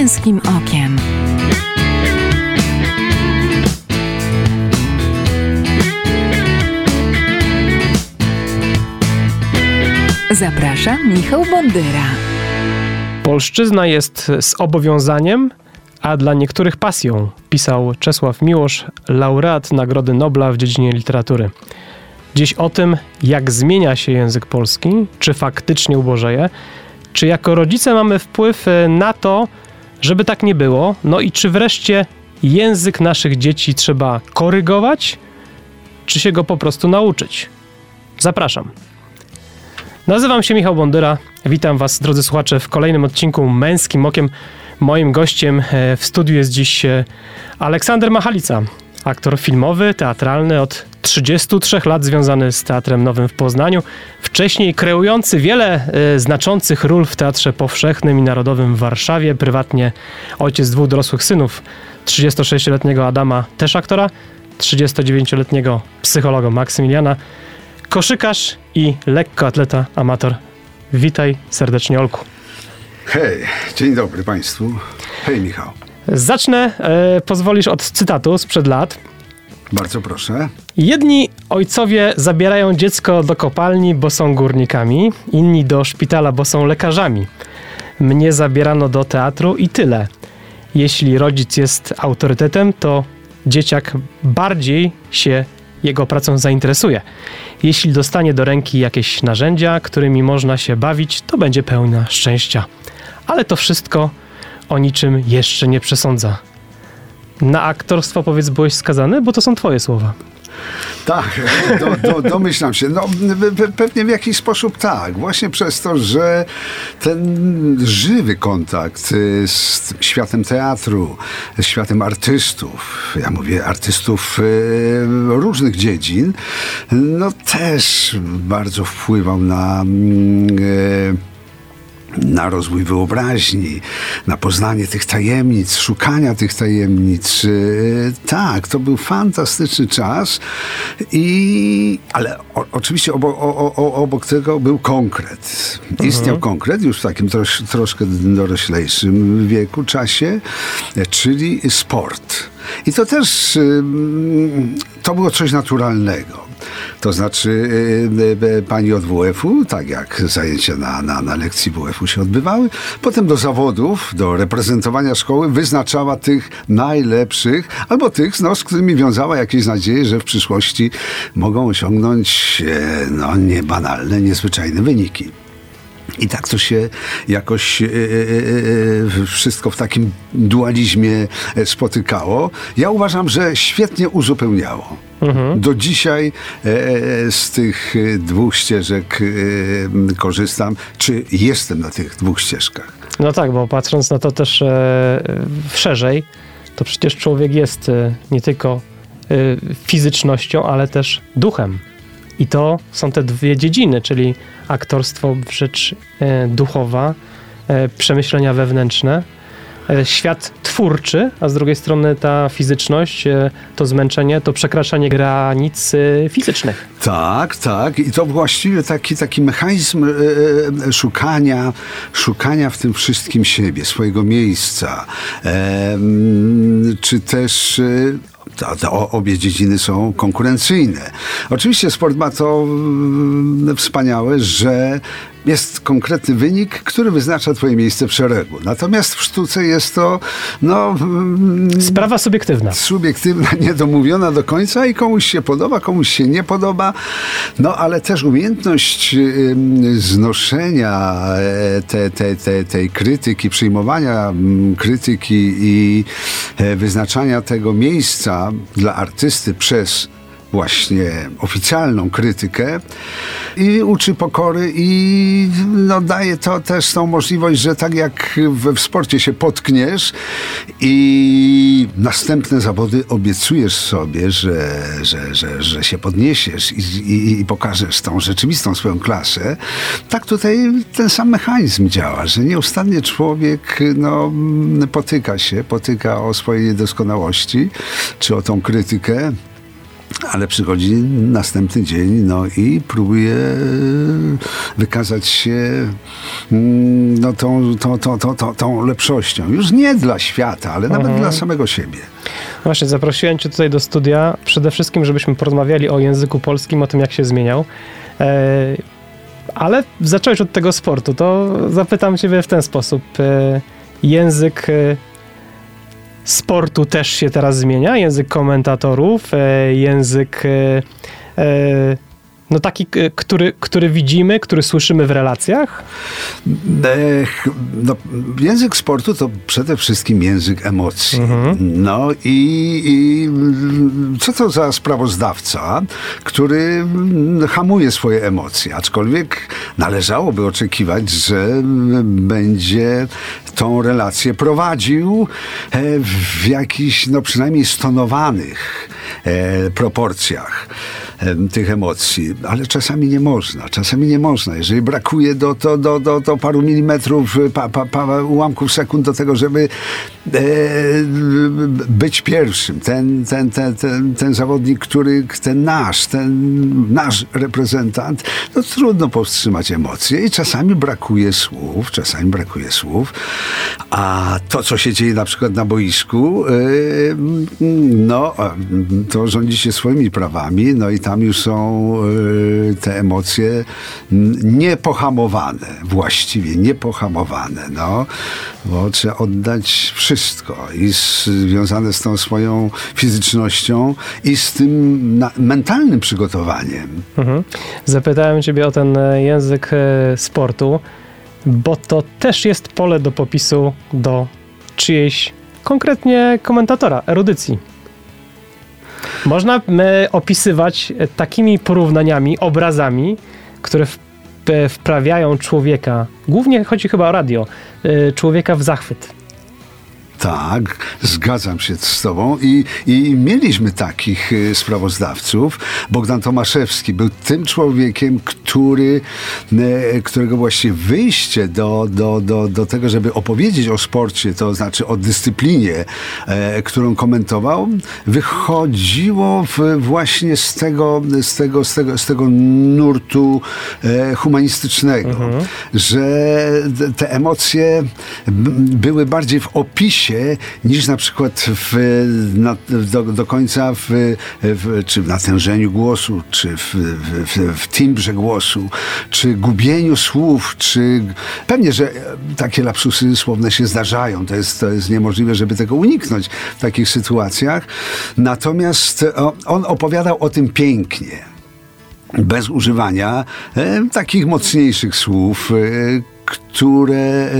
męskim okiem. Zapraszam Michał Bondyra. Polszczyzna jest zobowiązaniem, a dla niektórych pasją, pisał Czesław Miłosz, laureat Nagrody Nobla w dziedzinie literatury. Dziś o tym, jak zmienia się język polski, czy faktycznie ubożeje, czy jako rodzice mamy wpływ e, na to, żeby tak nie było, no i czy wreszcie język naszych dzieci trzeba korygować, czy się go po prostu nauczyć. Zapraszam. Nazywam się Michał Bondyra. Witam Was, drodzy słuchacze, w kolejnym odcinku Męskim Okiem. Moim gościem e, w studiu jest dziś e, Aleksander Machalica, aktor filmowy, teatralny, od 33 lat związany z Teatrem Nowym w Poznaniu. Wcześniej kreujący wiele y, znaczących ról w Teatrze Powszechnym i Narodowym w Warszawie. Prywatnie ojciec dwóch dorosłych synów, 36-letniego Adama, też aktora, 39-letniego psychologa Maksymiliana, koszykarz i lekkoatleta amator. Witaj serdecznie, Olku. Hej, dzień dobry Państwu. Hej, Michał. Zacznę, e, pozwolisz, od cytatu sprzed lat. Bardzo proszę. Jedni ojcowie zabierają dziecko do kopalni, bo są górnikami, inni do szpitala, bo są lekarzami. Mnie zabierano do teatru i tyle. Jeśli rodzic jest autorytetem, to dzieciak bardziej się jego pracą zainteresuje. Jeśli dostanie do ręki jakieś narzędzia, którymi można się bawić, to będzie pełna szczęścia. Ale to wszystko o niczym jeszcze nie przesądza. Na aktorstwo powiedz byłeś skazany, bo to są twoje słowa. Tak, do, do, domyślam się. No, pewnie w jakiś sposób tak. Właśnie przez to, że ten żywy kontakt y, z światem teatru, z światem artystów, ja mówię artystów y, różnych dziedzin, no też bardzo wpływał na y, na rozwój wyobraźni, na poznanie tych tajemnic, szukania tych tajemnic. Y, tak, to był fantastyczny czas, i, ale o, oczywiście obok, o, o, obok tego był konkret. Istniał mhm. konkret już w takim trosz, troszkę doroślejszym wieku, czasie, czyli sport. I to też to było coś naturalnego. To znaczy y, y, y, pani od WF-u, tak jak zajęcia na, na, na lekcji WF-u się odbywały, potem do zawodów, do reprezentowania szkoły wyznaczała tych najlepszych, albo tych, no, z którymi wiązała jakieś nadzieje, że w przyszłości mogą osiągnąć e, no, niebanalne, niezwyczajne wyniki. I tak to się jakoś e, e, e, wszystko w takim dualizmie spotykało. Ja uważam, że świetnie uzupełniało. Mhm. Do dzisiaj z tych dwóch ścieżek korzystam, czy jestem na tych dwóch ścieżkach. No tak, bo patrząc na to też szerzej, to przecież człowiek jest nie tylko fizycznością, ale też duchem. I to są te dwie dziedziny, czyli aktorstwo, rzecz e, duchowa, e, przemyślenia wewnętrzne, e, świat twórczy, a z drugiej strony ta fizyczność, to zmęczenie, to przekraczanie granic fizycznych. Tak, tak. I to właściwie taki, taki mechanizm szukania, szukania w tym wszystkim siebie, swojego miejsca. Czy też to, to obie dziedziny są konkurencyjne. Oczywiście sport ma to mm, wspaniałe, że jest konkretny wynik, który wyznacza twoje miejsce w szeregu. Natomiast w sztuce jest to no... Mm, Sprawa subiektywna. Subiektywna, niedomówiona do końca i komuś się podoba, komuś się nie podoba. No ale też umiejętność znoszenia e, te, te, te, tej krytyki, przyjmowania mm, krytyki i e, wyznaczania tego miejsca dla artysty przez właśnie oficjalną krytykę i uczy pokory i no, daje to też tą możliwość, że tak jak we w sporcie się potkniesz i następne zawody obiecujesz sobie, że, że, że, że się podniesiesz i, i, i pokażesz tą rzeczywistą swoją klasę, tak tutaj ten sam mechanizm działa, że nieustannie człowiek no, potyka się, potyka o swojej niedoskonałości, czy o tą krytykę, ale przychodzi następny dzień, no i próbuje wykazać się mm, no, tą, tą, tą, tą, tą, lepszością. Już nie dla świata, ale nawet dla samego siebie. Właśnie, zaprosiłem Cię tutaj do studia przede wszystkim, żebyśmy porozmawiali o języku polskim, o tym, jak się zmieniał. E, ale zacząłeś od tego sportu, to zapytam Ciebie w ten sposób. E, język e, sportu też się teraz zmienia, język komentatorów, e, język e, e, no taki, który, który widzimy, który słyszymy w relacjach. Ech, no, język sportu to przede wszystkim język emocji. No i, i co to za sprawozdawca, który hamuje swoje emocje, aczkolwiek należałoby oczekiwać, że będzie tą relację prowadził e, w jakichś, no przynajmniej stonowanych e, proporcjach em, tych emocji, ale czasami nie można, czasami nie można. Jeżeli brakuje do, do, do, do, do paru milimetrów, y, pa, pa, pa, ułamków sekund do tego, żeby e, być pierwszym, ten, ten, ten, ten, ten zawodnik, który, ten nasz, ten nasz reprezentant, no trudno powstrzymać emocje i czasami brakuje słów, czasami brakuje słów, a to, co się dzieje na przykład na boisku, y, no, to rządzi się swoimi prawami, no i tam już są y, te emocje mm, niepohamowane, właściwie niepohamowane, no, bo trzeba oddać wszystko i związane z tą swoją fizycznością i z tym mentalnym przygotowaniem. Mhm. Zapytałem Ciebie o ten e, język e, sportu, bo to też jest pole do popisu do czyjejś konkretnie komentatora, erudycji. Można e, opisywać e, takimi porównaniami, obrazami, które e, wprawiają człowieka, głównie chodzi chyba o radio, człowieka w zachwyt. Tak, zgadzam się z Tobą i, i mieliśmy takich y, sprawozdawców. Bogdan Tomaszewski był tym człowiekiem, który, e, którego właśnie wyjście do, do, do, do tego, żeby opowiedzieć o sporcie, to znaczy o dyscyplinie, e, którą komentował, wychodziło właśnie z tego, z, tego, z, tego, z tego nurtu e, humanistycznego, że te- emocje były bardziej w opisie niż na przykład w, na, do, do końca w, w, czy w natężeniu głosu, czy w, w, w, timbrze głosu, czy gubieniu słów, czy pewnie, że takie lapsusy słowne się zdarzają. To jest, to jest niemożliwe, żeby tego uniknąć w takich sytuacjach. Natomiast on opowiadał o tym pięknie bez używania e, takich mocniejszych słów, e, które e,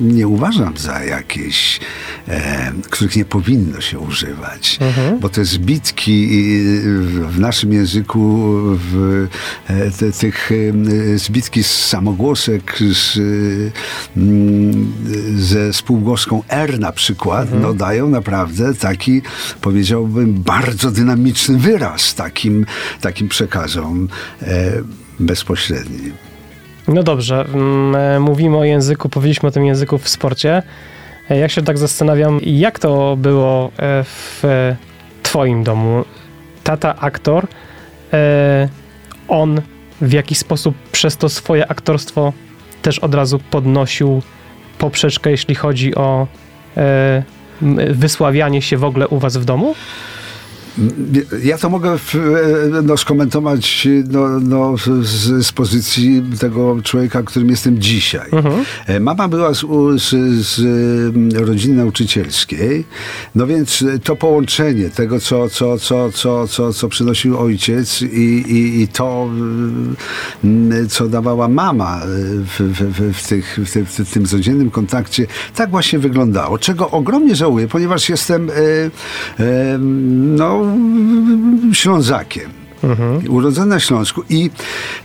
nie uważam za jakieś, e, których nie powinno się używać. Bo te zbitki e, w naszym języku, w, te, tych zbitki z samogłosek, z, mm, ze spółgłoską R na przykład, no dają naprawdę taki, powiedziałbym, bardzo dynamiczny wyraz takim, takim przekazom bezpośrednim. No dobrze, mm, e, mówimy o języku, powiedzieliśmy o tym języku w sporcie. E, Jak się tak zastanawiam, jak to było e, w twoim domu? Tata aktor, on w jakiś sposób przez to swoje aktorstwo też od razu podnosił poprzeczkę, jeśli chodzi o wysławianie się w ogóle u was w domu? Ja to mogę e, no, skomentować no, no, z, z pozycji tego człowieka, którym jestem dzisiaj. E, Mama była z, z, z rodziny nauczycielskiej, no więc to połączenie tego, co, co, co, co, co, co przynosił ojciec i, i, i to, co dawała mama w, w, w, tych, w, tym- w tym codziennym kontakcie, tak właśnie wyglądało. Czego ogromnie żałuję, ponieważ jestem e, e, no, Ślązakiem. Urodzony na Śląsku i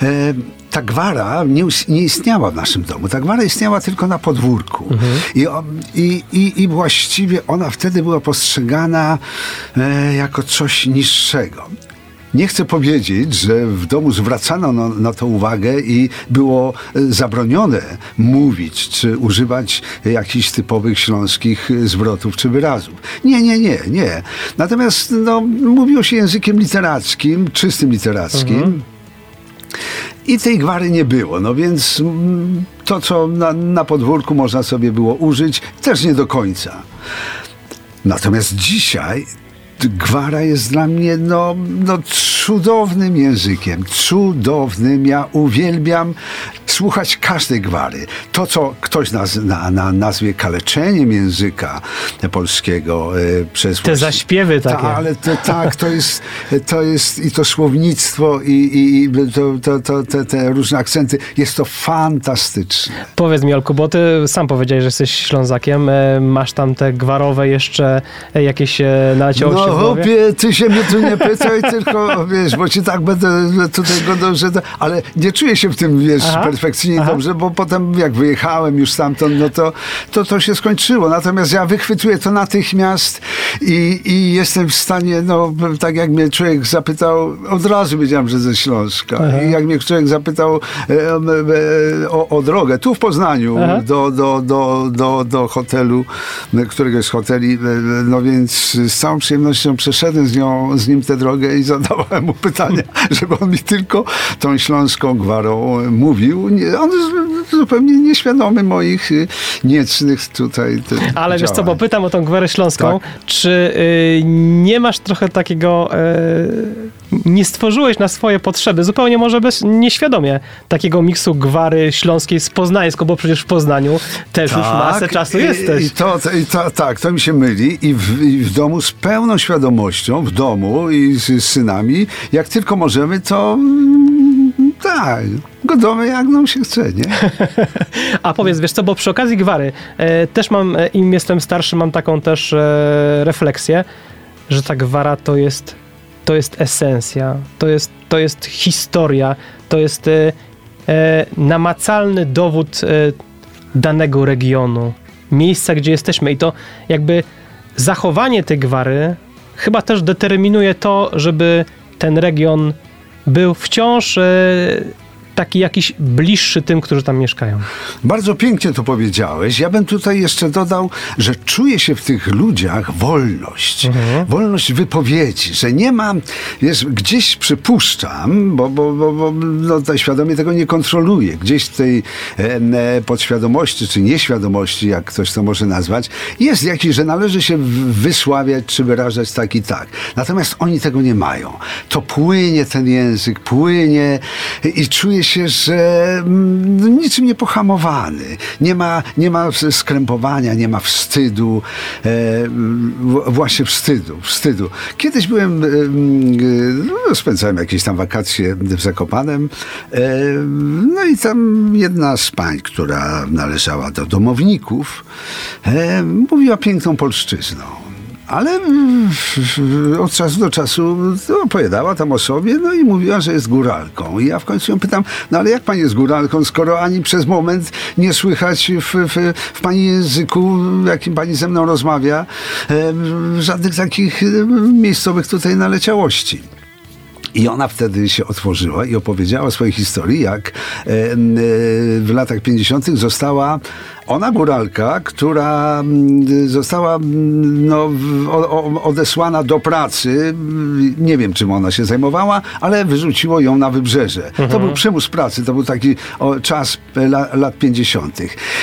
e, ta gwara nie, nie istniała w naszym domu. Ta gwara istniała tylko na podwórku. I, o- i, i, I właściwie ona wtedy była postrzegana e, jako coś niższego. Nie chcę powiedzieć, że w domu zwracano na, na, to uwagę i było e, zabronione mówić czy używać jakichś typowych śląskich zwrotów czy wyrazów. Nie, nie, nie, nie. Natomiast no, mówiło się językiem literackim, czystym literackim. Mhm. I tej gwary nie było, no więc mm, to, co na, na podwórku można sobie było użyć, też nie do końca. Natomiast dzisiaj gwara jest dla mnie no, no cudownym językiem, cudownym. Ja uwielbiam słuchać każdej gwary. To, co ktoś naz, na, na, nazwie kaleczeniem języka polskiego e, przez... Te zaśpiewy takie. Ta, ale to, tak, to jest, to jest i to słownictwo i, i to, to, to, te, te różne akcenty. Jest to fantastyczne. Powiedz mi, Olku, bo ty sam powiedziałeś, że jesteś Ślązakiem. E, masz tam te gwarowe jeszcze e, jakieś naleciało no, się w głowie? Chłopie, ty się mnie tu nie pytaj, tylko wiesz, bo ci tak będę tutaj go że to, ale nie czuję się w tym, wiesz, Aha. perfekcyjnie Aha. dobrze, bo potem jak wyjechałem już stamtąd, no to, to to się skończyło. Natomiast ja wychwytuję to natychmiast i, i jestem w stanie, no tak jak mnie człowiek zapytał, od razu wiedziałem, że ze Śląska. Aha. I jak mnie człowiek zapytał e, e, o, o, drogę, tu w Poznaniu, do, do, do, do, do hotelu, któregoś z hoteli, e, no więc z całą przyjemnością przeszedłem z, nią, z nim tę drogę i zadałem mu pytanie, żeby on mi tylko tą śląską gwarą mówił. On zupełnie nieświadomy moich y, niecnych tutaj Ale wiesz co, bo pytam o tą gwarę śląską. Tak. Czy y, nie masz trochę takiego... Y, nie stworzyłeś na swoje potrzeby, zupełnie może bez, nieświadomie, takiego miksu gwary śląskiej z poznańską, bo przecież w Poznaniu też tak, już masę czasu i, jesteś. I to, i to, tak, to mi się myli i w, i w domu z pełną świadomością, w domu i z, z synami, jak tylko możemy, to mm, tak, godowe jak nam się chce, nie? A powiedz, wiesz co, bo przy okazji gwary e, też mam, e, im jestem starszy, mam taką też e, refleksję, że ta gwara to jest to jest esencja, to jest, to jest historia, to jest e, e, namacalny dowód e, danego regionu, miejsca, gdzie jesteśmy. I to jakby zachowanie tej gwary chyba też determinuje to, żeby ten region był wciąż e, taki jakiś bliższy tym, którzy tam mieszkają. Bardzo pięknie to powiedziałeś. Ja bym tutaj jeszcze dodał, że czuję się w tych ludziach wolność. Mhm. Wolność wypowiedzi, że nie ma, wiesz, gdzieś przypuszczam, bo, bo, bo, bo no, świadomie tego nie kontroluję, gdzieś w tej e, podświadomości, czy nieświadomości, jak ktoś to może nazwać, jest jakiś, że należy się wysławiać, czy wyrażać tak i tak. Natomiast oni tego nie mają. To płynie ten język, płynie i czuję się się, że mm, niczym nie pohamowany. Nie ma, nie ma skrępowania, nie ma wstydu. E, właśnie wstydu, wstydu. Kiedyś byłem, e, no, spędzałem jakieś tam wakacje w Zakopanem. E, no i tam jedna z pań, która należała do domowników, e, mówiła piękną polszczyzną ale od czasu do czasu opowiadała tam o sobie, no i mówiła, że jest góralką. I ja w końcu ją pytam, no ale jak pani jest góralką, skoro ani przez moment nie słychać w, w, w pani języku, jakim pani ze mną rozmawia, żadnych takich miejscowych tutaj naleciałości. I ona wtedy się otworzyła i opowiedziała swojej historii, jak w latach 50. została ona góralka, która mm, została mm, no, odesłana do pracy, nie wiem czym ona się zajmowała, ale wyrzuciło ją na wybrzeże. Mhm. To był przymus pracy, to był taki o, czas la, lat 50.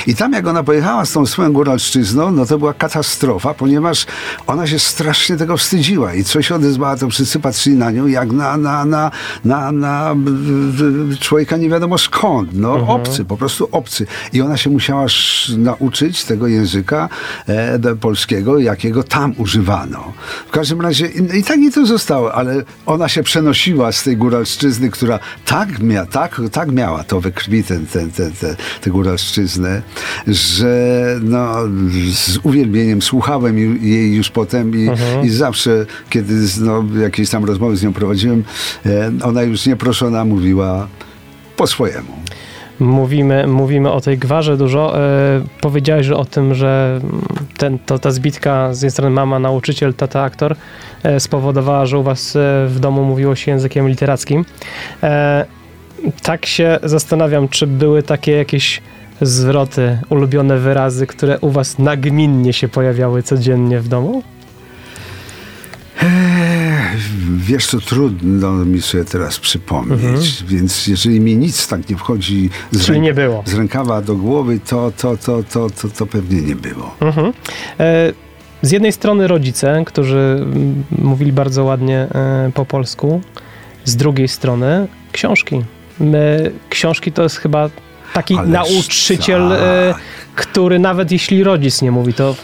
I tam jak ona pojechała z tą swoją góralszczyzną, no to była katastrofa, ponieważ ona się strasznie tego wstydziła i co się odezwała, to wszyscy patrzyli na nią jak na, na, na, na, na człowieka nie wiadomo skąd, no mhm. obcy, po prostu obcy. I ona się musiała nauczyć tego języka e, polskiego, jakiego tam używano. W każdym razie i, i tak i to zostało, ale ona się przenosiła z tej góralszczyzny, która tak, mia, tak, tak miała to we krwi, tę ten, ten, ten, tę góralszczyznę, że no, z uwielbieniem słuchałem jej już potem i, mhm. i zawsze, kiedy no, jakieś tam rozmowy z nią prowadziłem, e, ona już nieproszona mówiła po swojemu. Mówimy, mówimy o tej gwarze dużo. E, powiedziałeś że o tym, że ten, to, ta zbitka z jednej strony mama, nauczyciel, tata, aktor e, spowodowała, że u was e, w domu mówiło się językiem literackim. Tak się zastanawiam, czy były takie jakieś zwroty, ulubione wyrazy, które u was nagminnie się pojawiały codziennie w domu? Wiesz, to trudno mi sobie teraz przypomnieć, Mhm. więc jeżeli mi nic tak nie wchodzi z, ręk- nie z rękawa do głowy, to, to, to, to, to, to pewnie nie było. Mhm. E, Z jednej strony rodzice, którzy mm, mówili bardzo ładnie e, po polsku, z drugiej strony książki. My, książki to jest chyba taki Ależ nauczyciel, e, tak. który nawet jeśli rodzic nie mówi, to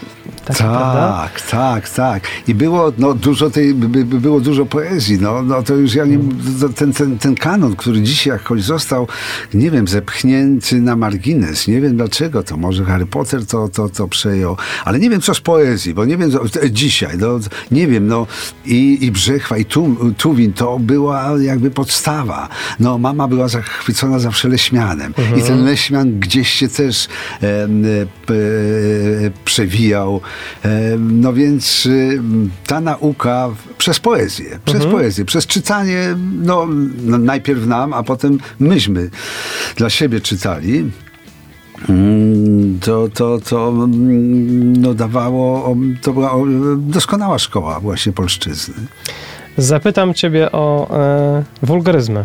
tak, prawda? Tak, tak, tak. I było no, dużo tej, by, by było dużo poezji. No, no to już ja nie, ten, ten, ten kanon, który dzisiaj jakoś został, nie wiem, zepchnięty na margines. Nie wiem dlaczego. To może Harry Potter to, to, to przejął. Ale nie wiem co z poezji, bo nie wiem co, e, dzisiaj. No, nie wiem, no i, i Brzechwa i tu, Tuwin to była jakby podstawa. No mama była zachwycona zawsze Leśmianem. I ten Leśmian gdzieś się też e, e, przewijał. Em, No więc y, ta nauka przez poezję, przez poezję, przez czytanie, no, no najpierw nam, a potem myśmy dla siebie czytali. Mm, To, to, to mm, no, dawało, to była doskonała szkoła właśnie polszczyzny. Zapytam ciebie o e, wulgaryzmy,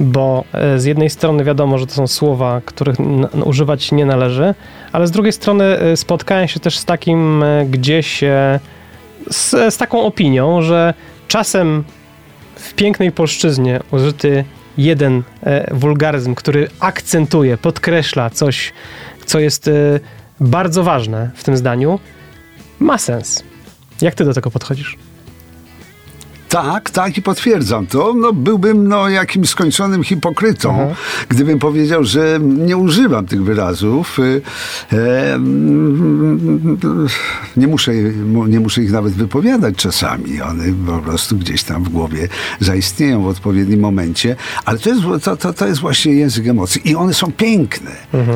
bo e, z jednej strony wiadomo, że to są słowa, których używać nie należy, ale z drugiej strony e, spotkałem się też z takim e, gdzieś z, z taką opinią, że czasem w pięknej polszczyźnie użyty jeden wulgaryzm, który akcentuje, podkreśla coś, co jest bardzo ważne w tym zdaniu, ma sens. Jak ty do tego podchodzisz? Tak, tak i potwierdzam to. No, byłbym no, jakimś skończonym hipokrytą, Mhm. gdybym powiedział, że nie używam tych wyrazów. Y, e, mm, nie, muszę, nie muszę ich nawet wypowiadać czasami. One po prostu gdzieś tam w głowie zaistnieją w odpowiednim momencie. Ale to jest, to, to, to jest właśnie język emocji. I one są piękne.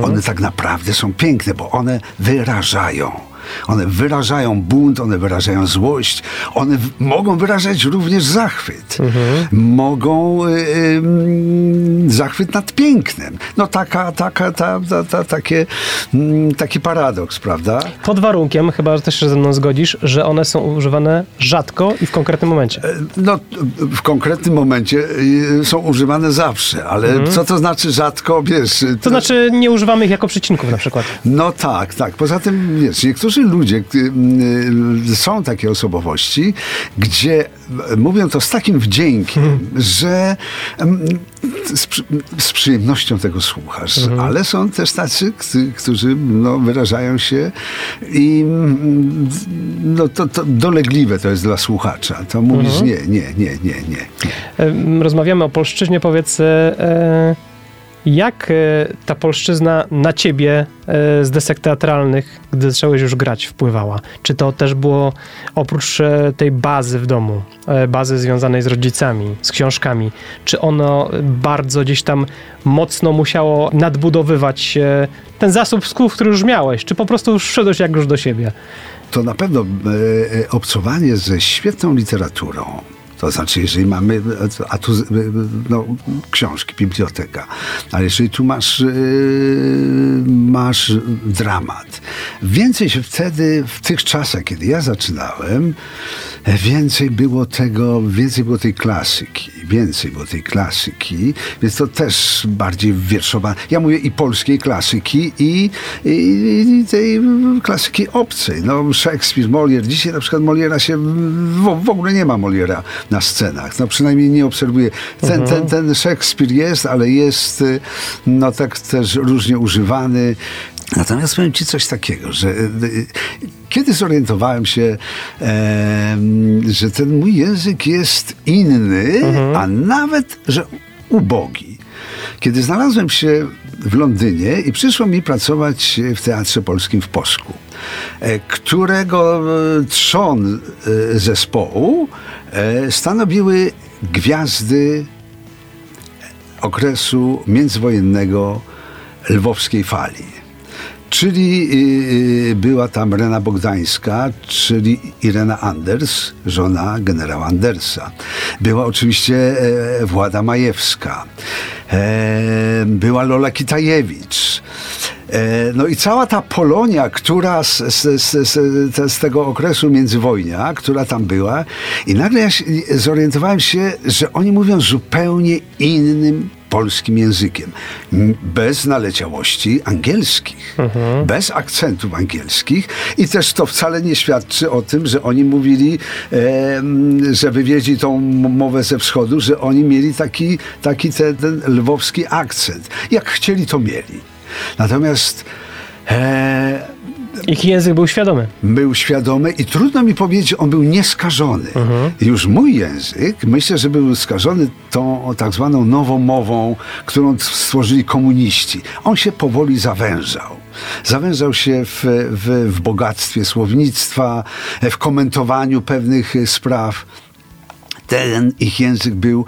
One tak naprawdę są piękne, bo one wyrażają. One wyrażają bunt, one wyrażają złość, one w- mogą wyrażać również zachwyt. Mogą y, y, zachwyt nad pięknem. No taka, taka, ta, ta, ta, takie, mm, taki paradoks, prawda? Pod warunkiem, chyba że też się ze mną zgodzisz, że one są używane rzadko i w konkretnym momencie. E, No, w konkretnym momencie y, są używane zawsze, ale co to znaczy rzadko, wiesz? Mhm. To znaczy nie używamy ich jako przecinków na przykład. No tak, tak. Poza tym, wiesz, niektórzy ludzie, y, y, są takie osobowości, gdzie y, mówią to z takim wdziękiem, że mm, z, z przyjemnością tego słuchasz. Ale są też tacy, którzy no, wyrażają się i mm, no, to, to dolegliwe to jest dla słuchacza. To mówisz nie, nie, nie, nie, nie. Em, Rozmawiamy o polszczyźnie, powiedz, e, e, jak e, ta polszczyzna na ciebie e, z desek teatralnych, gdy zacząłeś już grać, wpływała? Czy to też było oprócz e, tej bazy w domu, bazy związanej z rodzicami, z książkami, czy ono bardzo gdzieś tam mocno musiało nadbudowywać ten zasób słów, który już miałeś, czy po prostu już wszedłeś jak już do siebie? to na pewno obcowanie ze świetną literaturą. To znaczy, jeżeli mamy, a tu no, książki, biblioteka, ale jeżeli tu masz, e, masz dramat. Więcej się wtedy, w tych czasach, kiedy ja zaczynałem, więcej było tego, więcej było tej klasyki, więcej było tej klasyki, więc to też bardziej wierszowane. Ja mówię i polskiej klasyki, i, i, i tej klasyki obcej. No, Szekspir, Molière. Dzisiaj na przykład Moliera się w, w ogóle nie ma Moliera na scenach. No przynajmniej nie obserwuję. Ten, ten, ten Szekspir jest, ale jest y, no tak też różnie używany. Natomiast powiem Ci coś takiego, że y, y, kiedy zorientowałem się, em, że ten mój język jest inny, a nawet, że ubogi. Kiedy znalazłem się w Londynie i przyszło mi pracować w Teatrze Polskim w Poszku, e, którego e, trzon e, zespołu e, stanowiły gwiazdy okresu międzywojennego lwowskiej fali. Czyli y, była tam Rena Bogdańska, czyli Irena Anders, żona generała Andersa. Była oczywiście e, Włada Majewska. E, była Lola Kitajewicz. E, no i cała ta Polonia, która z, z, z, z, z tego okresu międzywojnia, która tam była, i nagle ja się, zorientowałem się, że oni mówią zupełnie innym polskim językiem. Bez naleciałości angielskich, mhm. bez akcentów angielskich i też to wcale nie świadczy o tym, że oni mówili, e, że wywieźli tą mowę ze wschodu, że oni mieli taki, taki ten, ten lwowski akcent. Jak chcieli, to mieli. Natomiast e, ich język był świadomy. Był świadomy i trudno mi powiedzieć, on był nieskażony. Mhm. Już mój język, myślę, że był skażony tą tak zwaną nową mową, którą stworzyli komuniści. On się powoli zawężał. Zawężał się w, w, w bogactwie słownictwa, w komentowaniu pewnych spraw ten ich język był,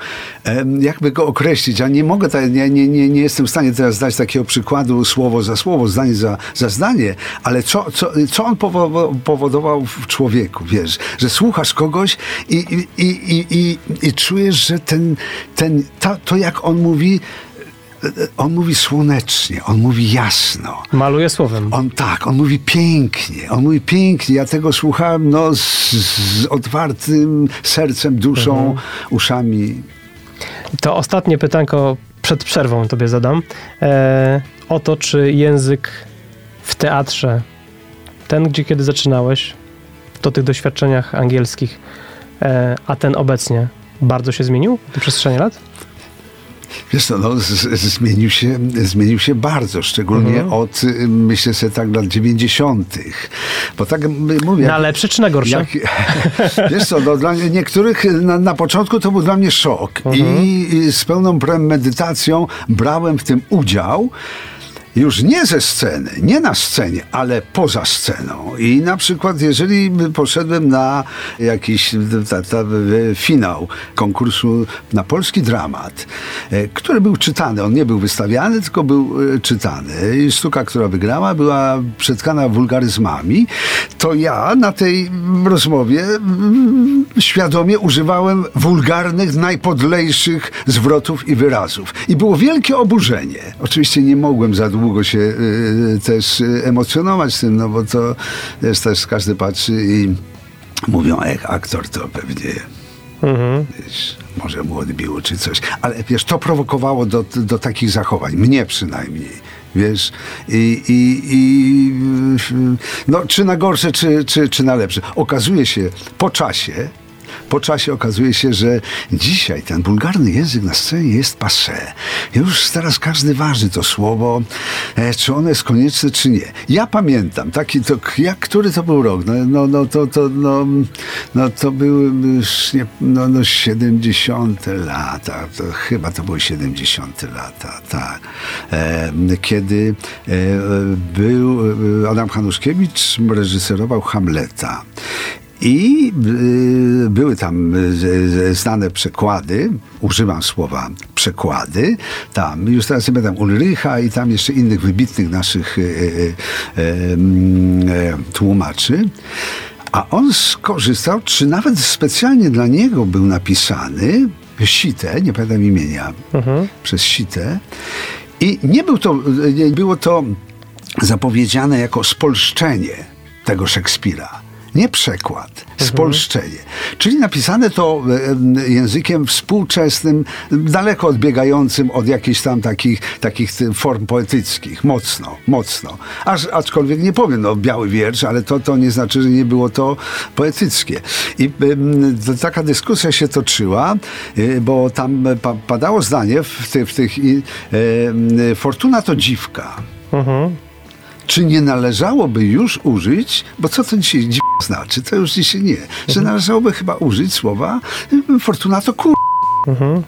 jakby go określić. Ja nie mogę, nie, nie, nie, nie jestem w stanie teraz dać takiego przykładu słowo za słowo, zdanie za, za zdanie, ale co, co, co on powodował w człowieku, wiesz, że słuchasz kogoś i, i, i, i, i czujesz, że ten, ten, to, to jak on mówi, on mówi słonecznie, on mówi jasno. Maluje słowem. On tak, on mówi pięknie, on mówi pięknie. Ja tego słuchałem no, z, z otwartym sercem, duszą, mhm. uszami. To ostatnie pytanko przed przerwą tobie zadam. E, o to, czy język w teatrze, ten, gdzie kiedy zaczynałeś, to tych doświadczeniach angielskich, e, a ten obecnie, bardzo się zmienił w przestrzeni lat? Wiesz co, no, z, zmienił, się, zmienił się bardzo, szczególnie mhm. od, myślę sobie tak, lat 90. Bo tak mówię... Na lepsze czy na gorsze? Jak, wiesz co, no, dla niektórych na, na początku to był dla mnie szok. Mhm. I, I z pełną premedytacją brałem w tym udział już nie ze sceny, nie na scenie, ale poza sceną. I na przykład, jeżeli poszedłem na jakiś ta, ta, finał konkursu na polski dramat, e, który był czytany, on nie był wystawiany, tylko był e, czytany. I sztuka, która wygrała, była przetkana wulgaryzmami, to ja na tej rozmowie świadomie używałem wulgarnych, najpodlejszych zwrotów i wyrazów. I było wielkie oburzenie. Oczywiście nie mogłem za długo długo się y, też emocjonować tym, no bo to wiesz, też każdy patrzy i mówią, jak aktor to pewnie mhm. wiesz, może mu odbiło czy coś. Ale wiesz, to prowokowało do, do takich zachowań, mnie przynajmniej wiesz, i, i, i no, czy na gorsze, czy, czy, czy na lepsze. Okazuje się po czasie, po czasie okazuje się, że dzisiaj ten bulgarny język na scenie jest passé. Już teraz każdy waży to słowo, e, czy ono jest konieczne, czy nie. Ja pamiętam, taki to, jak, który to był rok? No, no, no to, to, no, no, to były nie, no, no 70 lata, to chyba to były 70 lata, tak. E, kiedy e, był Adam Hanuszkiewicz reżyserował Hamleta i y, były tam y, znane przekłady, używam słowa przekłady, tam już teraz nie będę Ulrycha i tam jeszcze innych wybitnych naszych y, tłumaczy. A on skorzystał, czy nawet specjalnie dla niego był napisany Site, nie pamiętam imienia, mhm. przez Site. I nie, był to, nie było to zapowiedziane jako spolszczenie tego Szekspira nie przekład, spolszczenie. Mhm. Czyli napisane to e, językiem współczesnym, daleko odbiegającym od jakichś tam takich, takich form poetyckich, mocno, mocno. Aż, aczkolwiek nie powiem, no biały wiersz, ale to, to nie znaczy, że nie było to poetyckie. I taka dyskusja się toczyła, y, bo tam pa, padało zdanie w, ty, w tych Fortuna to dziwka. Mhm czy nie należałoby już użyć, bo co to dzisiaj znaczy, to już dzisiaj nie, że mhm. należałoby chyba użyć słowa y, Fortunato kur... Mhm.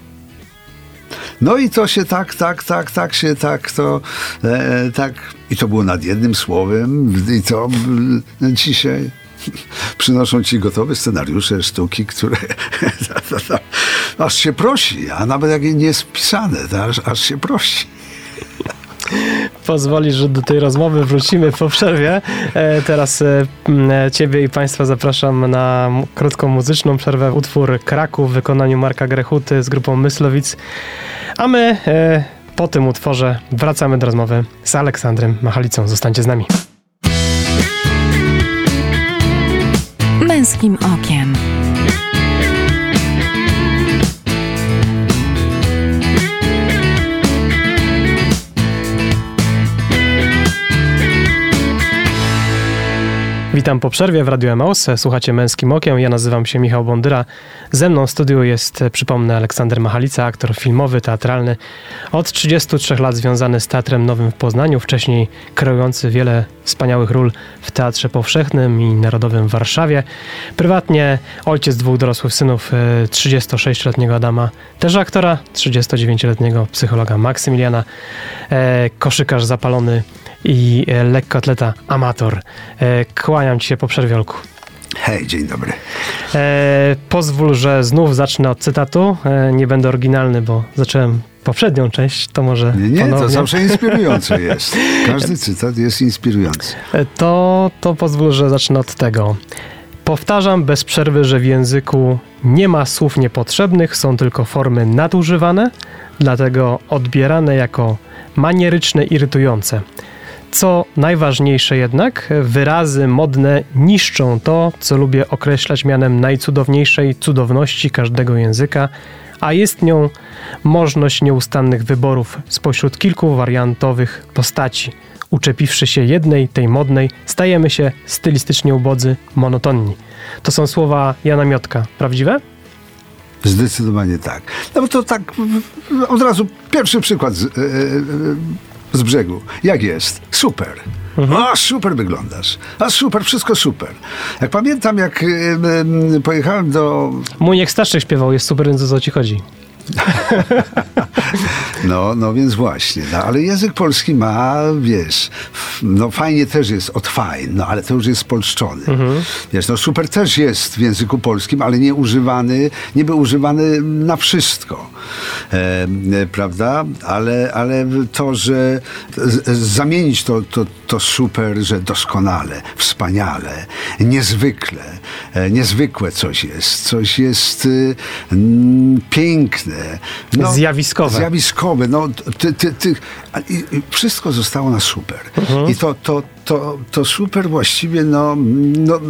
No i to się tak, tak, tak, tak się tak, to e, tak, i to było nad jednym słowem i to e, dzisiaj przynoszą ci gotowe scenariusze, sztuki, które aż się prosi, a nawet jak nie jest wpisane, to aż, aż się prosi. Pozwolisz, że do tej rozmowy wrócimy po przerwie. E, teraz e, e, Ciebie i Państwa zapraszam na krótką muzyczną przerwę. Utwór Kraków w wykonaniu Marka Grechuty z grupą Myslowic. A my po tym utworze wracamy do rozmowy z Aleksandrem Machalicą. Zostańcie z nami. Męskim okiem. Witam po przerwie w Radiu Emaus. Słuchacie Męskim Okiem. Ja nazywam się Michał Bondyra. Ze mną w studiu jest, e, przypomnę, Aleksander Machalica, aktor filmowy, teatralny. Od 33 lat związany z Teatrem Nowym w Poznaniu, wcześniej kreujący wiele wspaniałych ról w Teatrze Powszechnym i Narodowym w Warszawie. Prywatnie ojciec dwóch dorosłych synów, e, 36-letniego Adama, też aktora, 39-letniego psychologa Maksymiliana, e, koszykarz zapalony i e, lekkoatleta amator. E, kłaniam ci się po przerwiolku. Hej, dzień dobry. E, pozwól, że znów zacznę od cytatu. E, nie będę oryginalny, bo zacząłem poprzednią część, to może Nie, nie, ponownie. to zawsze inspirujące jest. Każdy cytat jest inspirujący. E, To, to pozwól, że zacznę od tego. Powtarzam bez przerwy, że w języku nie ma słów niepotrzebnych, są tylko formy nadużywane, dlatego odbierane jako manieryczne, irytujące. Co najważniejsze jednak, wyrazy modne niszczą to, co lubię określać mianem najcudowniejszej cudowności każdego języka, a jest nią możność nieustannych wyborów spośród kilku wariantowych postaci. Uczepiwszy się jednej, tej modnej, stajemy się stylistycznie ubodzy, monotonni. To są słowa Jana Miotka. Prawdziwe? Zdecydowanie tak. No bo to tak od razu pierwszy przykład z, e, e, z brzegu. Jak jest? Super. A super wyglądasz. A super, wszystko super. Jak pamiętam, jak e, e, pojechałem do Mój niech starszy śpiewał, jest super, więc o co ci chodzi? No, no więc właśnie, no, ale język polski ma, wiesz, no fajnie też jest od fajn, no ale to już jest spolszczony. Wiesz, no super też jest w języku polskim, ale nie używany, niby używany na wszystko, e, e, prawda? Ale, ale to, że z, zamienić to, to, to super, że doskonale, wspaniale, niezwykle, e, niezwykłe coś jest, coś jest mm, piękne. No, Zjawiskowe. Zjawiskowe. No, ty, ty, ty, wszystko zostało na super. I to, to, to, to super właściwie, no, no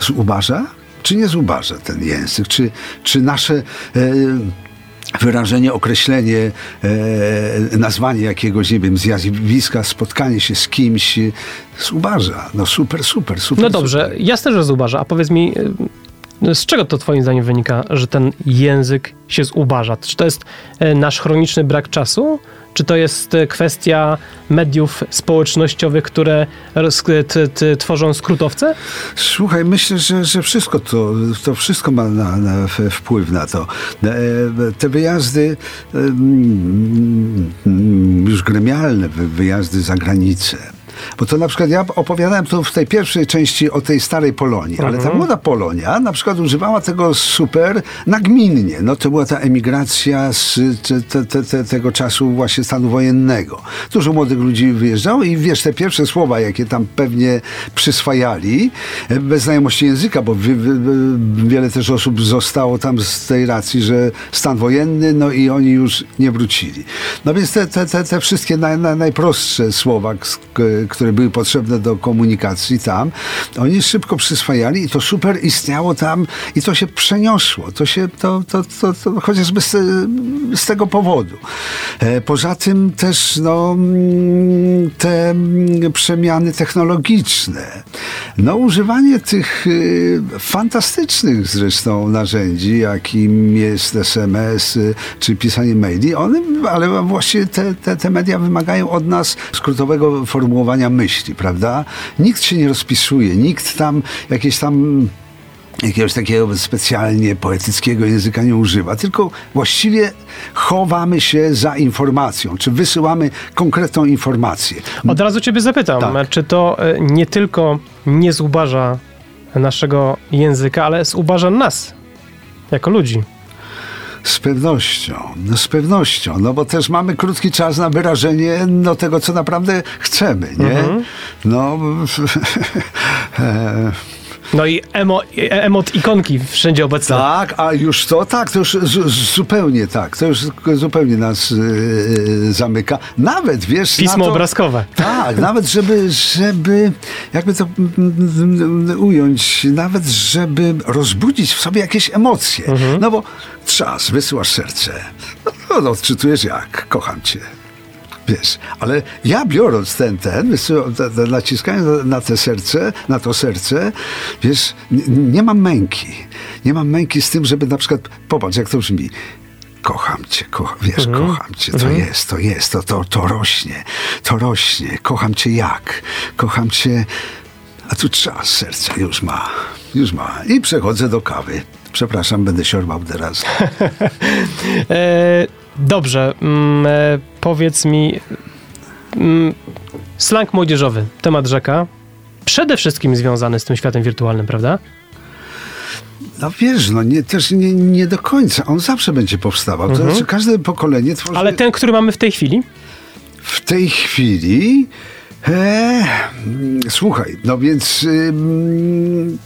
zubaża? Czy nie zubaża ten język? Czy, czy nasze e, wyrażenie, określenie, e, nazwanie jakiegoś, nie wiem, zjawiska, spotkanie się z kimś e, zubaża? No super, super, super. No dobrze, super. jasne, że zubaża. A powiedz mi, z czego to twoim zdaniem wynika, że ten język się zubaża? Czy to jest y, nasz chroniczny brak czasu? Czy to jest y, kwestia mediów społecznościowych, które tworzą skrótowce? Słuchaj, myślę, że, że wszystko to, to wszystko ma na, na wpływ na to. E, Te wyjazdy już gremialne, wy- wyjazdy za granicę. Bo to na przykład ja opowiadałem tu w tej pierwszej części o tej starej Polonii, ale ta młoda Polonia na przykład używała tego super nagminnie. No to była ta emigracja z te, te, te, te, tego czasu właśnie stanu wojennego. Dużo młodych ludzi wyjeżdżało i wiesz, te pierwsze słowa, jakie tam pewnie przyswajali, e, bez znajomości języka, bo wi- wi- wi- wiele też osób zostało tam z tej racji, że stan wojenny, no i oni już nie wrócili. No więc te, te, te, te wszystkie naj, naj, najprostsze słowa, które były potrzebne do komunikacji tam, oni szybko przyswajali i to super istniało tam i to się przeniosło. To się, to, to, to, to chociażby z, z tego powodu. E, Poza tym też no, mm, te mm, przemiany technologiczne. No używanie tych y, fantastycznych zresztą narzędzi, jakim jest SMS y, czy pisanie maili, one, ale właściwie te, te, te media wymagają od nas skrótowego formułowania myśli, prawda? Nikt się nie rozpisuje, nikt tam jakieś tam jakiegoś takiego specjalnie poetyckiego języka nie używa, tylko właściwie chowamy się za informacją, czy wysyłamy konkretną informację. Od razu ciebie zapytam, Tak. czy to y, nie tylko nie zubaża naszego języka, ale zubaża nas jako ludzi? Z pewnością, no z pewnością, no bo też mamy krótki czas na wyrażenie no, tego, co naprawdę chcemy, nie? No, e, No i emo, e- emot ikonki wszędzie obecne. tak, a już to, tak, to już zupełnie tak, to już zupełnie nas e, zamyka. Nawet, wiesz... Pismo na to, obrazkowe. Tak, nawet żeby, żeby, jakby to ująć, nawet żeby rozbudzić w sobie jakieś emocje. No bo czas, wysyłasz serce. No, no odczytujesz jak, kocham cię. Wiesz, ale ja biorąc ten, ten, naciskając na te serce, na to serce, wiesz, nie, nie mam męki. Nie mam męki z tym, żeby na przykład, popatrz jak to brzmi, kocham cię, kocham, wiesz, kocham cię, to jest, to jest, to, to, to rośnie, to rośnie, kocham cię jak, kocham cię, a tu czas serca już ma, już ma. I przechodzę do kawy. Przepraszam, będę siorbał teraz. E, dobrze, mm, e, powiedz mi, mm, slang młodzieżowy, temat rzeka, przede wszystkim związany z tym światem wirtualnym, prawda? No wiesz, no nie, też nie, nie do końca. On zawsze będzie powstawał. To znaczy każde pokolenie tworzy... Ale ten, który mamy w tej chwili? W tej chwili... E, mm, słuchaj, no więc... ym,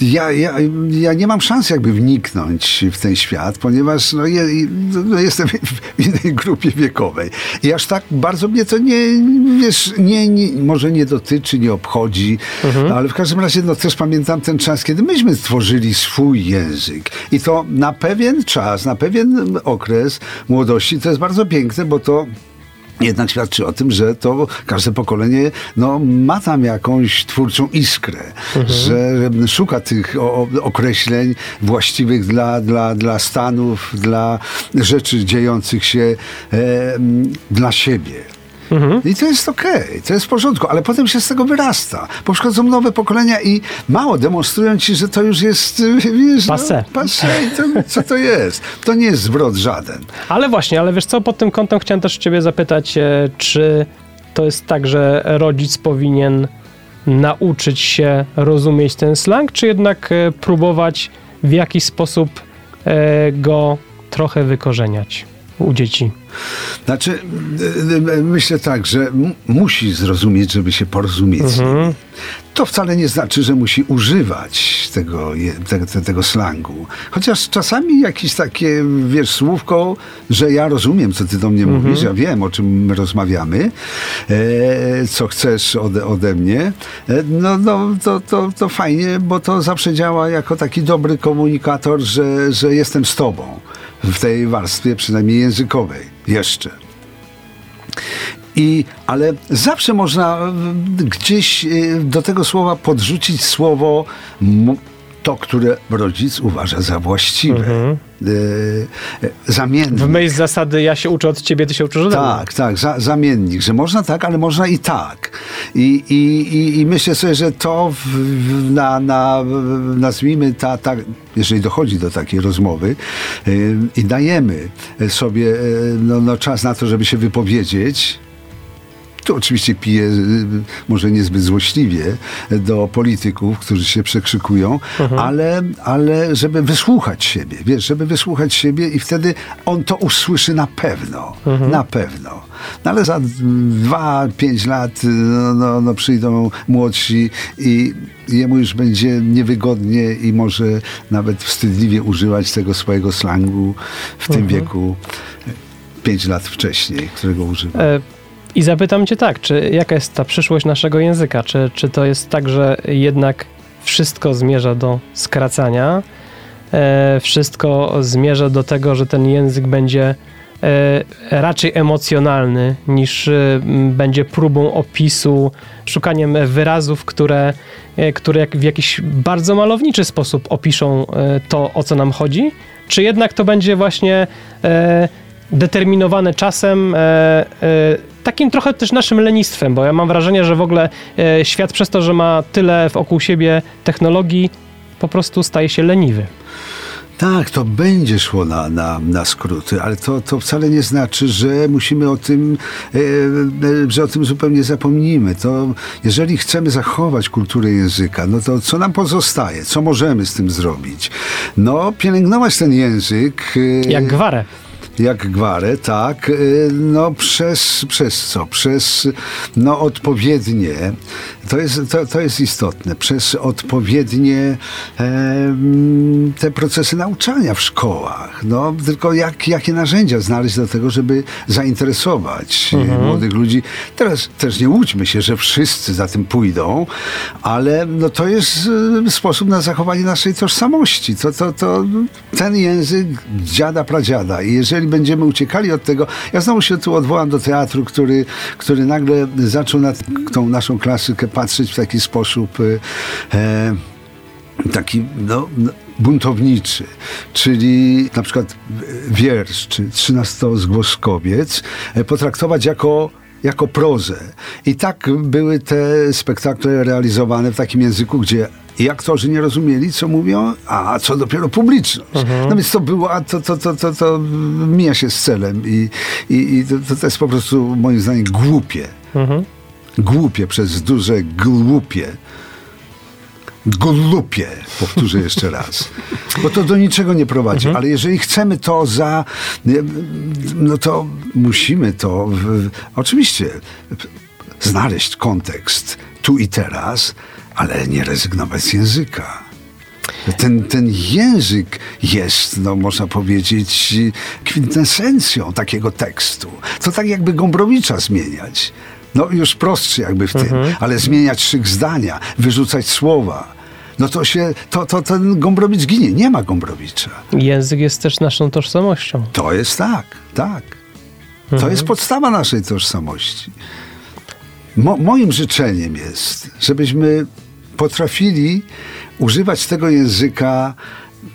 ja, ja, ja nie mam szans jakby wniknąć w ten świat, ponieważ no, je, no, jestem w innej grupie wiekowej. I aż tak bardzo mnie to nie, wiesz, nie, nie, może nie dotyczy, nie obchodzi, ale w każdym razie no, też pamiętam ten czas, kiedy myśmy stworzyli swój język. I to na pewien czas, na pewien okres młodości, to jest bardzo piękne, bo to jednak świadczy o tym, że to każde pokolenie no, ma tam jakąś twórczą iskrę, że szuka tych o, określeń właściwych dla, dla, dla stanów, dla rzeczy dziejących się e, dla siebie. I to jest okej, to jest w porządku, ale potem się z tego wyrasta. Bo przychodzą nowe pokolenia i mało demonstrują ci, że to już jest, wiesz, Passé. No, passé i to, co to jest? To nie jest zwrot żaden. Ale właśnie, ale wiesz co, pod tym kątem chciałem też ciebie zapytać, e, czy to jest tak, że rodzic powinien nauczyć się rozumieć ten slang, czy jednak e, próbować w jakiś sposób e, go trochę wykorzeniać u dzieci? Znaczy, y, y, myślę tak, że musi zrozumieć, żeby się porozumieć. nimi. To wcale nie znaczy, że musi używać tego, te, te, tego slangu. Chociaż czasami jakieś takie, wiesz, słówko, że ja rozumiem, co ty do mnie mówisz, ja wiem, o czym my rozmawiamy, e, co chcesz ode, ode mnie, e, no, no to, to, to fajnie, bo to zawsze działa jako taki dobry komunikator, że, że jestem z tobą w tej warstwie przynajmniej językowej. Jeszcze. I, ale zawsze można gdzieś y, do tego słowa podrzucić słowo to, które rodzic uważa za właściwe. Y, y, zamiennik. W myśl zasady ja się uczę od ciebie, ty się uczysz mnie. Tak, tak, za, zamiennik, że można tak, ale można i tak. I, i, i, i myślę sobie, że to w, na, na, nazwijmy ta, ta, jeżeli dochodzi do takiej rozmowy y, i dajemy sobie no, no, czas na to, żeby się wypowiedzieć, tu oczywiście piję, y, może niezbyt złośliwie, do polityków, którzy się przekrzykują, ale, ale żeby wysłuchać siebie, wiesz, żeby wysłuchać siebie i wtedy on to usłyszy na pewno, na pewno. No ale za dwa, pięć lat y, no, no, no przyjdą młodsi i jemu już będzie niewygodnie i może nawet wstydliwie używać tego swojego slangu w tym wieku pięć lat wcześniej, którego używa. E, I zapytam cię tak, czy jaka jest ta przyszłość naszego języka? Czy, czy to jest tak, że jednak wszystko zmierza do skracania, e, wszystko zmierza do tego, że ten język będzie e, raczej emocjonalny niż e, będzie próbą opisu, szukaniem wyrazów, które, e, które w jakiś bardzo malowniczy sposób opiszą e, to, o co nam chodzi? Czy jednak to będzie właśnie e, determinowane czasem, takim trochę też naszym lenistwem, bo ja mam wrażenie, że w ogóle e, świat przez to, że ma tyle wokół siebie technologii, po prostu staje się leniwy. Tak, to będzie szło na, na, na skróty, ale to, to wcale nie znaczy, że musimy o tym, e, e, że o tym zupełnie zapomnimy. To jeżeli chcemy zachować kulturę języka, no to co nam pozostaje? Co możemy z tym zrobić? No, pielęgnować ten język. e, Jak gwarę. Jak gwarę, tak, y, no przez, przez co? Przez no odpowiednie, to jest, to, to jest istotne, przez odpowiednie em, te procesy nauczania w szkołach. No, tylko jak, jakie narzędzia znaleźć do tego, żeby zainteresować y, młodych ludzi. Teraz też nie łudźmy się, że wszyscy za tym pójdą, ale no, to jest y, sposób na zachowanie naszej tożsamości. To, to, to ten język dziada, pradziada. I jeżeli będziemy uciekali od tego, ja znowu się tu odwołam do teatru, który, który nagle zaczął na tą naszą klasykę patrzeć w taki sposób y, e, taki no, no, buntowniczy, czyli na przykład wiersz czy trzynastozgłoskowiec e, potraktować jako jako prozę. I tak były te spektakle realizowane w takim języku, gdzie i aktorzy nie rozumieli, co mówią, a co dopiero publiczność. No więc to było, a to, to, to, to, to mija się z celem i, i, i to, to jest po prostu moim zdaniem głupie. Głupie przez duże głupie. Głupie, powtórzę jeszcze raz. Bo to do niczego nie prowadzi. Ale jeżeli chcemy to za. No to musimy to. W, oczywiście znaleźć kontekst tu i teraz, ale nie rezygnować z języka. Ten, ten język jest, no można powiedzieć, kwintesencją takiego tekstu. To tak jakby Gombrowicza zmieniać. No już prostszy jakby w tym, ale zmieniać szyk zdania, wyrzucać słowa. No to się, to, to ten Gombrowicz ginie. Nie ma Gombrowicza. Język jest też naszą tożsamością. To jest tak, tak. To jest podstawa naszej tożsamości. Mo, moim życzeniem jest, żebyśmy potrafili używać tego języka,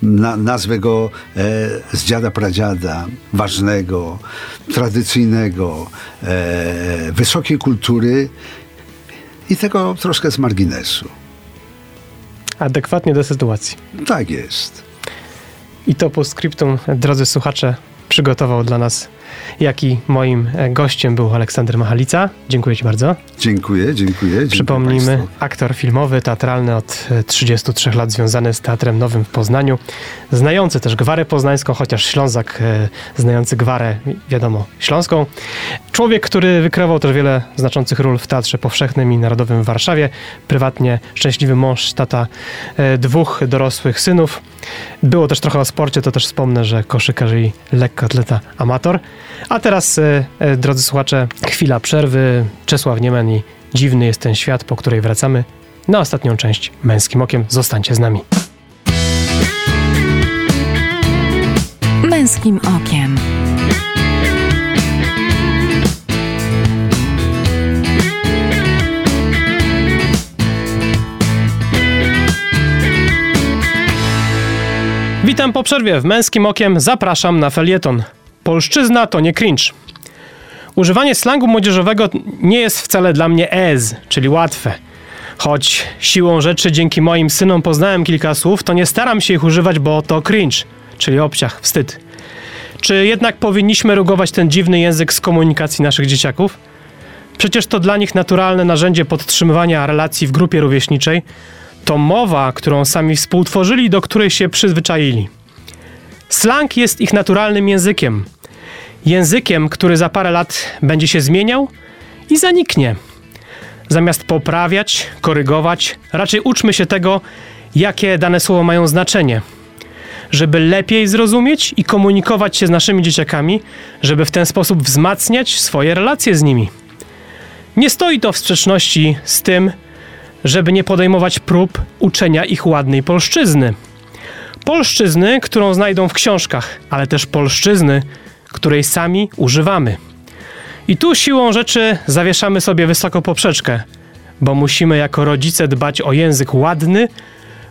na, nazwę go e, z dziada pradziada, ważnego, tradycyjnego, e, wysokiej kultury i tego troszkę z marginesu. Adekwatnie do sytuacji. Tak jest. I to po skryptum, drodzy słuchacze, przygotował dla nas, jaki moim e, gościem był Aleksander Machalica. Dziękuję Ci bardzo. Dziękuję, dziękuję. dziękuję Przypomnijmy, Państwu. aktor filmowy, teatralny od e, 33 lat związany z Teatrem Nowym w Poznaniu. Znający też Gwarę Poznańską, chociaż Ślązak e, znający Gwarę, wiadomo, śląską. Człowiek, który wykreował też wiele znaczących ról w Teatrze Powszechnym i Narodowym w Warszawie. Prywatnie szczęśliwy mąż, tata e, dwóch dorosłych synów. Było też trochę o sporcie, to też wspomnę, że koszykarz i lekkoatleta amator. A teraz, e, e, drodzy słuchacze, chwila przerwy. Czesław Niemen i Dziwny jest ten świat, po której wracamy na ostatnią część Męskim Okiem. Zostańcie z nami. Męskim okiem. Witam po przerwie. W Męskim Okiem zapraszam na felieton. Polszczyzna to nie cringe. Używanie slangu młodzieżowego nie jest wcale dla mnie ez, czyli łatwe. Choć siłą rzeczy dzięki moim synom poznałem kilka słów, to nie staram się ich używać, bo to cringe, czyli obciach, wstyd. Czy jednak powinniśmy rugować ten dziwny język z komunikacji naszych dzieciaków? Przecież to dla nich naturalne narzędzie podtrzymywania relacji w grupie rówieśniczej. To mowa, którą sami współtworzyli, do której się przyzwyczaili. Slang jest ich naturalnym językiem. Językiem, który za parę lat będzie się zmieniał i zaniknie. Zamiast poprawiać, korygować, raczej uczmy się tego, jakie dane słowa mają znaczenie. Żeby lepiej zrozumieć i komunikować się z naszymi dzieciakami, żeby w ten sposób wzmacniać swoje relacje z nimi. Nie stoi to w sprzeczności z tym, żeby nie podejmować prób uczenia ich ładnej polszczyzny. Polszczyzny, którą znajdą w książkach, ale też polszczyzny, której sami używamy. I tu siłą rzeczy zawieszamy sobie wysoko poprzeczkę, bo musimy jako rodzice dbać o język ładny,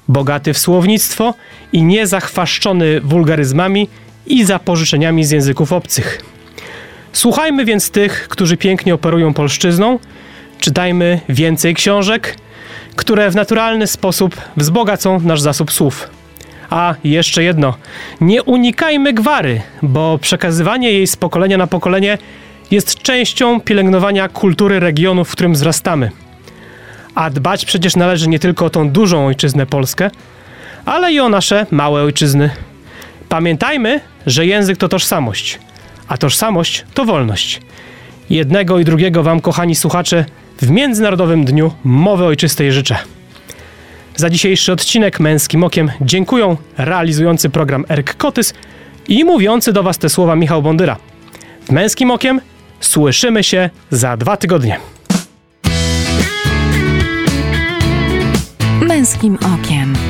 bogaty w słownictwo i nie zachwaszczony wulgaryzmami i zapożyczeniami z języków obcych. Słuchajmy więc tych, którzy pięknie operują polszczyzną, czytajmy więcej książek, które w naturalny sposób wzbogacą nasz zasób słów. A jeszcze jedno. Nie unikajmy gwary, bo przekazywanie jej z pokolenia na pokolenie jest częścią pielęgnowania kultury regionu, w którym wzrastamy. A dbać przecież należy nie tylko o tą dużą ojczyznę Polskę, ale i o nasze małe ojczyzny. Pamiętajmy, że język to tożsamość, a tożsamość to wolność. Jednego i drugiego Wam, kochani słuchacze, w Międzynarodowym Dniu Mowy Ojczystej życzę. Za dzisiejszy odcinek Męskim Okiem dziękuję realizujący program Erk Kotys i mówiący do Was te słowa Michał Bondyra. W Męskim Okiem słyszymy się za dwa tygodnie. Męskim okiem.